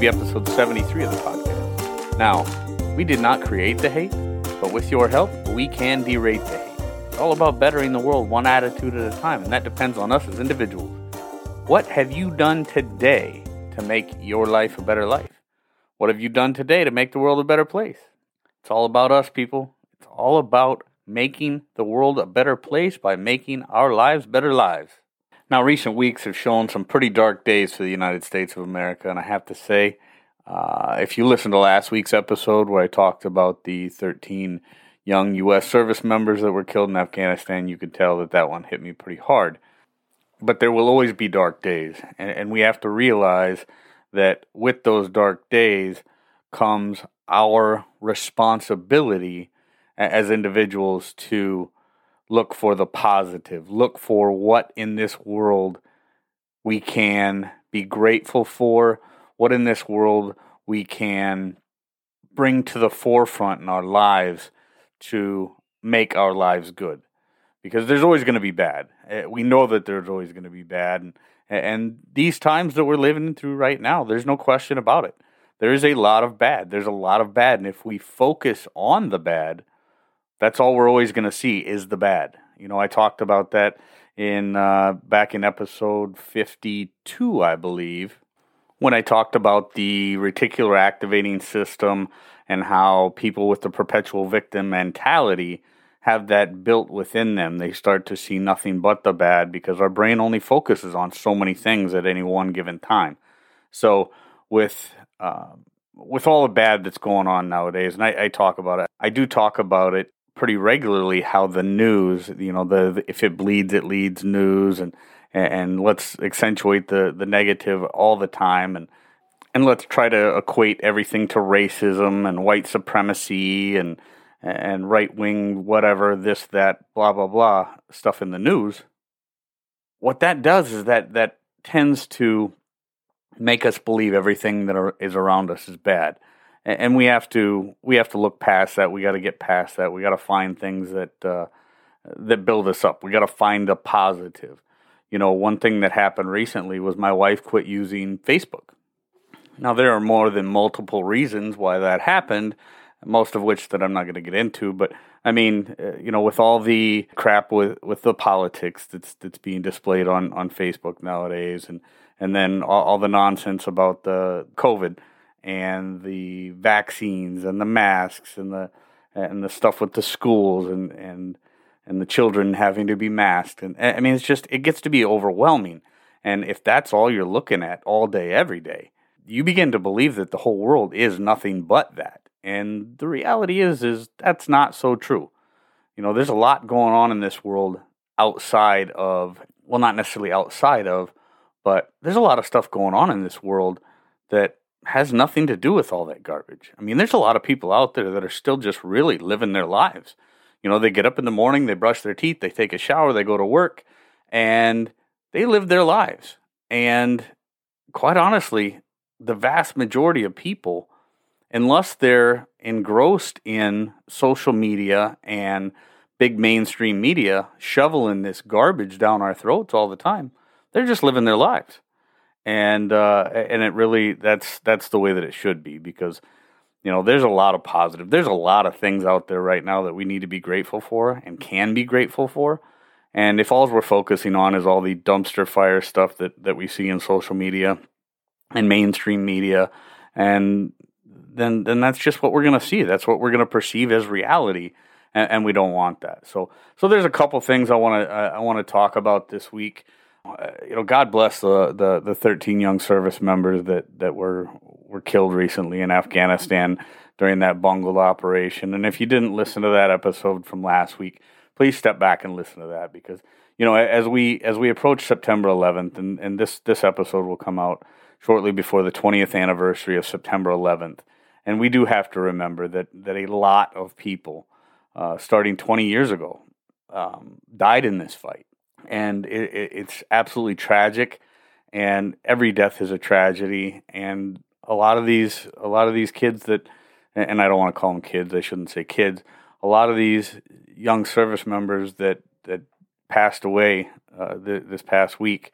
be episode 73 of the podcast. Now, we did not create the hate, but with your help, we can derate the hate. It's all about bettering the world one attitude at a time, and that depends on us as individuals. What have you done today to make your life a better life? What have you done today to make the world a better place? It's all about us, people. It's all about making the world a better place by making our lives better lives. Now, recent weeks have shown some pretty dark days for the United States of America, and I have to say, uh, if you listen to last week's episode where I talked about the 13 young U.S. service members that were killed in Afghanistan, you could tell that that one hit me pretty hard. But there will always be dark days, and, and we have to realize that with those dark days comes our responsibility as individuals to look for the positive, look for what in this world we can be grateful for, what in this world we can bring to the forefront in our lives to make our lives good. Because there's always going to be bad. Eh, we know that there's always going to be bad. And, and these times that we're living through right now, there's no question about it. There is a lot of bad. There's a lot of bad. And if we focus on the bad, that's all we're always going to see is the bad. You know, I talked about that in uh, back in episode 52, I believe, when I talked about the reticular activating system and how people with the perpetual victim mentality have that built within them. They start to see nothing but the bad because our brain only focuses on so many things at any one given time. So, with uh, with all the bad that's going on nowadays, and I, I talk about it, I do talk about it pretty regularly how the news, you know, the if it bleeds, it leads news, and and let's accentuate the the negative all the time, and and let's try to equate everything to racism and white supremacy and and right wing whatever this that blah blah blah stuff in the news. What that does is that that tends to make us believe everything that are, is around us is bad and we have to we have to look past that. We got to get past that. We got to find things that uh, that build us up. We got to find a positive. You know, one thing that happened recently was my wife quit using Facebook. Now there are more than multiple reasons why that happened, most of which that I'm not going to get into. But I mean, uh, you know, with all the crap with with the politics that's that's being displayed on on Facebook nowadays, and and then all, all the nonsense about the COVID and the vaccines and the masks and the and the stuff with the schools and and and the children having to be masked. And I mean it's just it gets to be overwhelming. And if that's all you're looking at all day every day you begin to believe that the whole world is nothing but that. And the reality is is that's not so true. You know there's a lot going on in this world outside of well not necessarily outside of but there's a lot of stuff going on in this world that has nothing to do with all that garbage. I mean, there's a lot of people out there that are still just really living their lives. You know, they get up in the morning, they brush their teeth, they take a shower, they go to work, and they live their lives. And quite honestly, the vast majority of people, unless they're engrossed in social media and big mainstream media shoveling this garbage down our throats all the time, they're just living their lives and uh, and it really that's that's the way that it should be because you know there's a lot of positive there's a lot of things out there right now that we need to be grateful for and can be grateful for. And if all we're focusing on is all the dumpster fire stuff that that we see in social media and mainstream media and then then that's just what we're going to see. That's what we're going to perceive as reality and, and, we don't want that. So so there's a couple things i want to i want to talk about this week you know, God bless the, the, the 13 young service members that, that were were killed recently in Afghanistan during that bungled operation. And if you didn't listen to that episode from last week, please step back and listen to that because you know as we as we approach September 11th, and, and this this episode will come out shortly before the 20th anniversary of September 11th, and we do have to remember that that a lot of people, uh, starting 20 years ago, um, died in this fight and it, it, it's absolutely tragic. And every death is a tragedy. And a lot of these, a lot of these kids that, and I don't want to call them kids. I shouldn't say kids. A lot of these young service members that that passed away uh, th- this past week,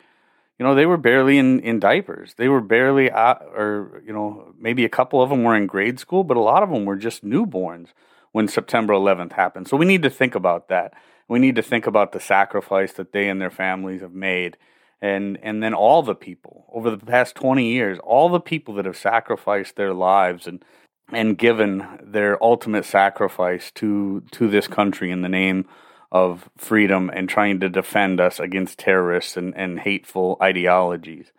you know, they were barely in, in diapers. They were barely, uh, or, you know, maybe a couple of them were in grade school, but a lot of them were just newborns when September 11th happened. So we need to think about that. We need to think about the sacrifice that they and their families have made. And, and then all the people over the past 20 years, all the people that have sacrificed their lives and, and given their ultimate sacrifice to, to this country in the name of freedom and trying to defend us against terrorists and, and hateful ideologies.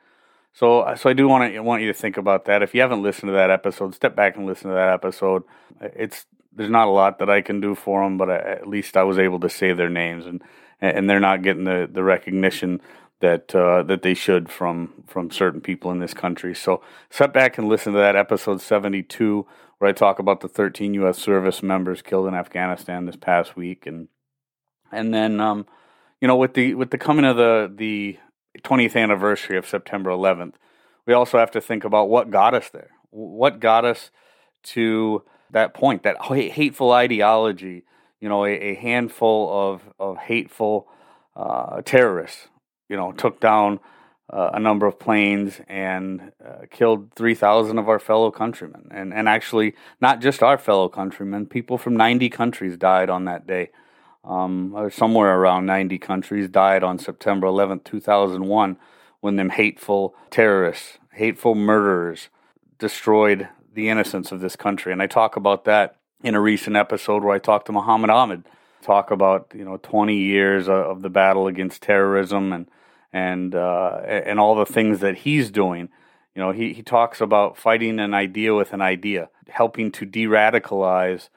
So, so I do want to want you to think about that. If you haven't listened to that episode, step back and listen to that episode. It's there's not a lot that I can do for them, but I, at least I was able to say their names, and and they're not getting the, the recognition that uh, that they should from from certain people in this country. So, step back and listen to that episode 72, where I talk about the 13 U.S. service members killed in Afghanistan this past week, and and then, um, you know, with the with the coming of the the 20th anniversary of September 11th, we also have to think about what got us there. What got us to that point, that hateful ideology. You know, a, a handful of of hateful uh, terrorists. You know, took down uh, a number of planes and uh, killed 3,000 of our fellow countrymen. And, and actually, not just our fellow countrymen, people from 90 countries died on that day um, somewhere around 90 countries died on September 11th, 2001, when them hateful terrorists, hateful murderers destroyed the innocence of this country. And I talk about that in a recent episode where I talked to Mohamed Ahmed, talk about you know 20 years of the battle against terrorism and and uh, and all the things that he's doing. You know, he, he talks about fighting an idea with an idea, helping to de-radicalize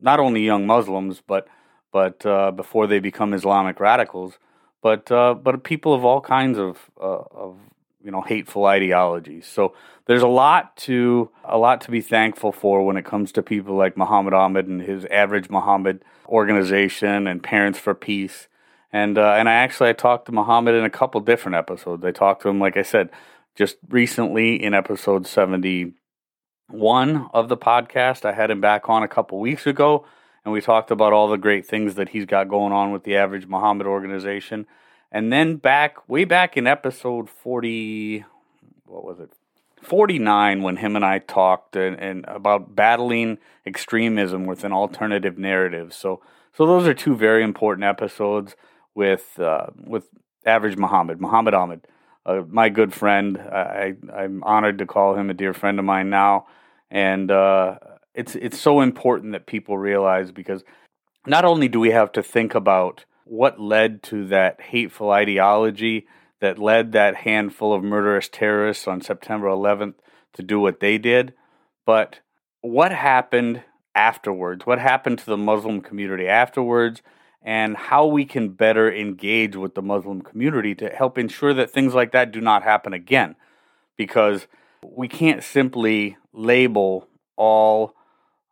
not only young Muslims but but uh, before they become Islamic radicals, but uh, but people of all kinds of uh, of you know hateful ideologies. So there's a lot to a lot to be thankful for when it comes to people like Mohamed Ahmed and his Average Mohamed organization and Parents for Peace. And uh, and I actually I talked to Mohamed in a couple different episodes. I talked to him, like I said, just recently in episode seventy one of the podcast. I had him back on a couple weeks ago and we talked about all the great things that he's got going on with the Average Mohamed organization. And then back, way back in episode 40, what was it? 49 when him and I talked and, and about battling extremism with an alternative narrative. So, so those are two very important episodes with uh, with Average Mohamed, Mohamed Ahmed, uh, my good friend. I, I'm honored to call him a dear friend of mine now, and uh, it's it's so important that people realize because not only do we have to think about what led to that hateful ideology that led that handful of murderous terrorists on September 11th to do what they did, but what happened afterwards? What happened to the Muslim community afterwards? And how we can better engage with the Muslim community to help ensure that things like that do not happen again. Because we can't simply label all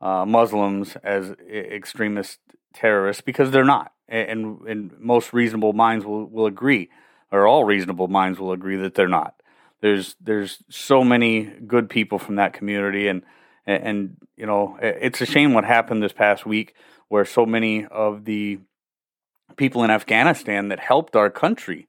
uh, Muslims as extremist terrorists because they're not, and, and most reasonable minds will, will agree, or all reasonable minds will agree that they're not. There's there's so many good people from that community, and and you know it's a shame what happened this past week, where so many of the people in Afghanistan that helped our country,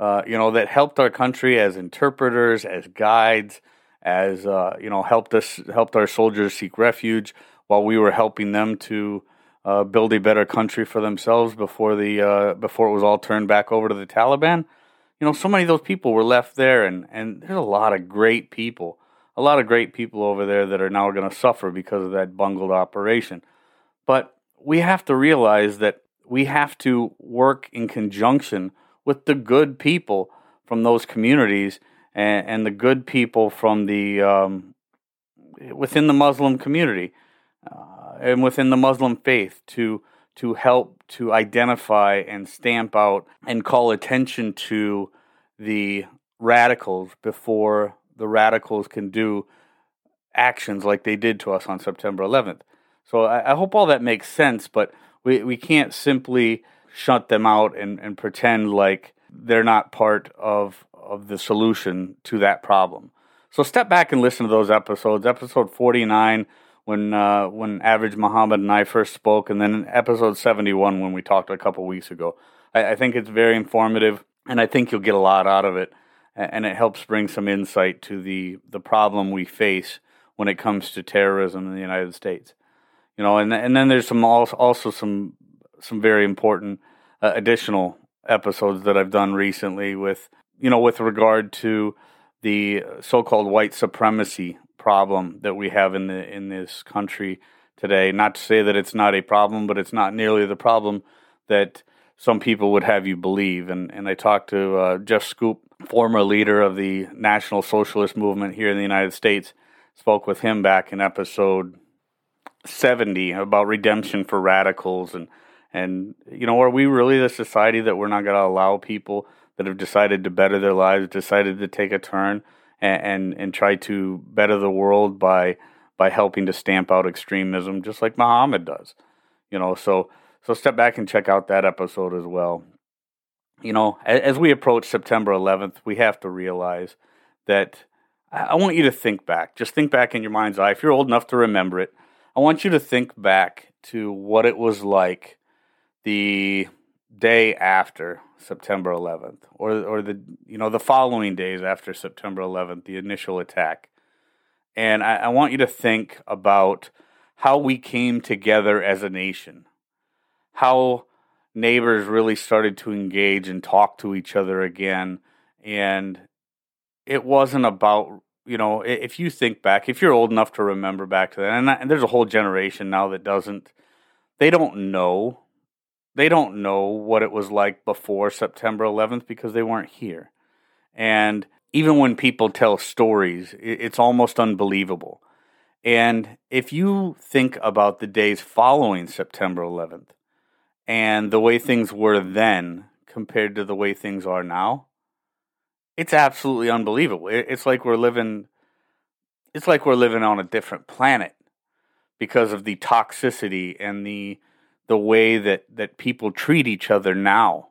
uh, you know, that helped our country as interpreters, as guides, as uh, you know helped us helped our soldiers seek refuge while we were helping them to uh, build a better country for themselves before the uh, before it was all turned back over to the Taliban. You know, so many of those people were left there, and and there's a lot of great people, a lot of great people over there that are now going to suffer because of that bungled operation. But we have to realize that we have to work in conjunction with the good people from those communities and, and the good people from the um, within the Muslim community uh, and within the Muslim faith to to help to identify and stamp out and call attention to the radicals before the radicals can do actions like they did to us on September 11th. So I, I hope all that makes sense, but we, we can't simply shut them out and, and pretend like they're not part of of the solution to that problem. So step back and listen to those episodes. Episode 49 when uh, when Average Mohamed and I first spoke, and then episode 71 when we talked a couple weeks ago. I, I think it's very informative. and I think you'll get a lot out of it, and it helps bring some insight to the the problem we face when it comes to terrorism in the United States. You know, and and then there's some also some some very important uh, additional episodes that I've done recently with you know with regard to the so-called white supremacy problem that we have in the in this country today. Not to say that it's not a problem, but it's not nearly the problem that some people would have you believe. And and I talked to uh, Jeff Schoep, former leader of the National Socialist Movement here in the United States. Spoke with him back in episode seventy about redemption for radicals and and you know are we really the society that we're not going to allow people that have decided to better their lives, decided to take a turn and, and and try to better the world by by helping to stamp out extremism, just like Mohamed does. You know, so so step back and check out that episode as well. You know, as, as we approach September 11th, we have to realize that I want you to think back. Just think back in your mind's eye. If you're old enough to remember it, I want you to think back to what it was like the day after September 11th, or or the you know the following days after September 11th, the initial attack. And I, I want you to think about how we came together as a nation, how neighbors really started to engage and talk to each other again, and it wasn't about you know if you think back, if you're old enough to remember back to that, and, and there's a whole generation now that doesn't, they don't know they don't know what it was like before September 11th because they weren't here. And even when people tell stories, it's almost unbelievable. And if you think about the days following September 11th and the way things were then compared to the way things are now, it's absolutely unbelievable. It's like we're living it's like we're living on a different planet because of the toxicity and the the way that, that people treat each other now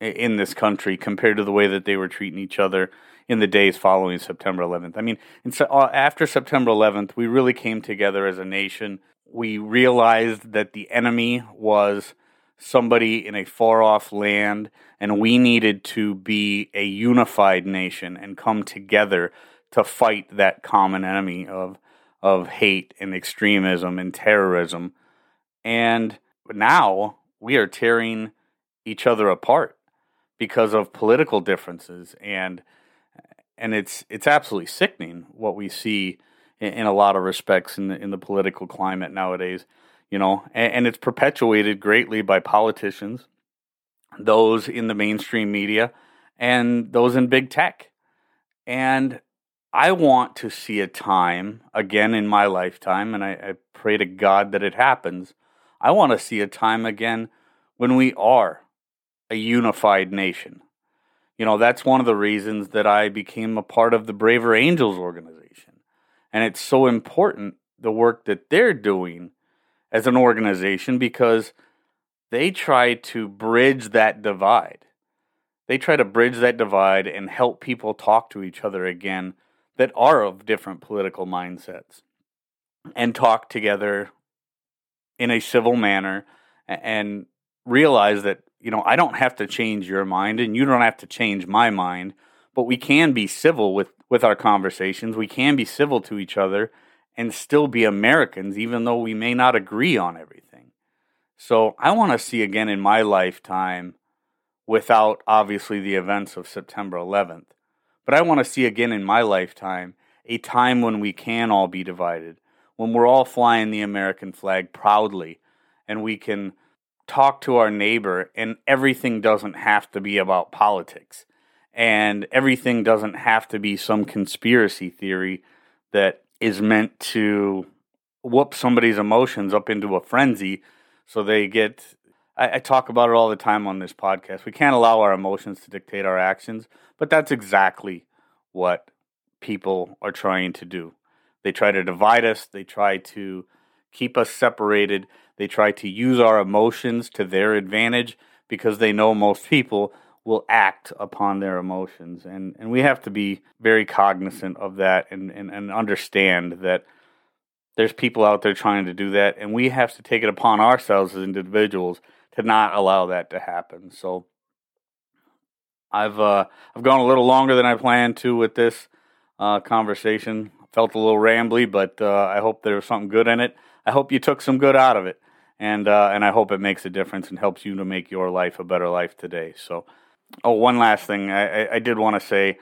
in this country compared to the way that they were treating each other in the days following September 11th. I mean, so, uh, after September 11th, we really came together as a nation. We realized that the enemy was somebody in a far off land, and we needed to be a unified nation and come together to fight that common enemy of of hate and extremism and terrorism. And now we are tearing each other apart because of political differences and and it's it's absolutely sickening what we see in, in, a lot of respects in the in the political climate nowadays you know and, and it's perpetuated greatly by politicians those in the mainstream media and those in big tech. And I want to see a time again in my lifetime, and I, I pray to God that it happens, I want to see a time again when we are a unified nation. You know, that's one of the reasons that I became a part of the Braver Angels organization. And it's so important the work that they're doing as an organization because they try to bridge that divide. They try to bridge that divide and help people talk to each other again that are of different political mindsets and talk together in a civil manner and realize that you know I don't have to change your mind and you don't have to change my mind, but we can be civil with with our conversations. We can be civil to each other and still be Americans even though we may not agree on everything. So I want to see again in my lifetime without obviously the events of September 11th. But I want to see again in my lifetime a time when we can all be divided, when we're all flying the American flag proudly and we can talk to our neighbor and everything doesn't have to be about politics. And everything doesn't have to be some conspiracy theory that is meant to whoop somebody's emotions up into a frenzy so they get I, I, talk about it all the time on this podcast. We can't allow our emotions to dictate our actions but that's exactly what people are trying to do they try to divide us, they try to keep us separated, they try to use our emotions to their advantage because they know most people will act upon their emotions. And, and we have to be very cognizant of that and, and, and understand that there's people out there trying to do that, and we have to take it upon ourselves as individuals to not allow that to happen. So I've uh, I've gone a little longer than I planned to with this uh, conversation. Felt a little rambly, but uh, I hope there was something good in it. I hope you took some good out of it, and uh, and I hope it makes a difference and helps you to make your life a better life today. So, oh, one last thing I, I, did want to say.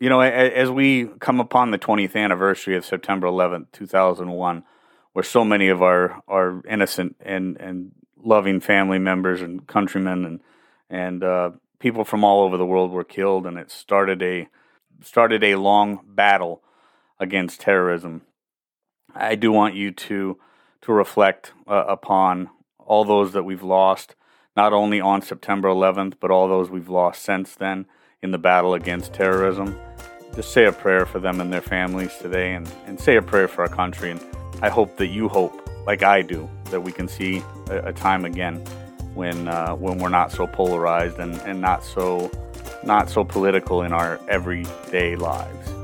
You know, as we come upon the 20th anniversary of September 11th, 2001, where so many of our, our innocent and, and loving family members and countrymen and and uh, people from all over the world were killed, and it started a started a long battle against terrorism. I do want you to to reflect uh, upon all those that we've lost, not only on September 11th, but all those we've lost since then in the battle against terrorism. Just say a prayer for them and their families today, and, and say a prayer for our country. And I hope that you hope, like I do, that we can see a, a time again when uh, when we're not so polarized and, and not so not so political in our everyday lives.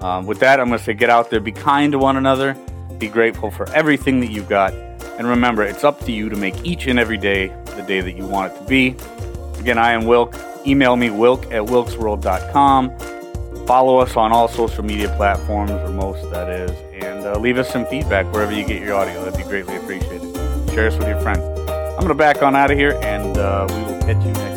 Um, with that, I'm going to say get out there, be kind to one another, be grateful for everything that you've got, and remember, it's up to you to make each and every day the day that you want it to be. Again, I am Wilk. Email me, wilk at wilksworld.com. Follow us on all social media platforms, or most that is, and uh, leave us some feedback wherever you get your audio. That'd be greatly appreciated. Share us with your friends. I'm going to back on out of here, and uh, we will catch you next.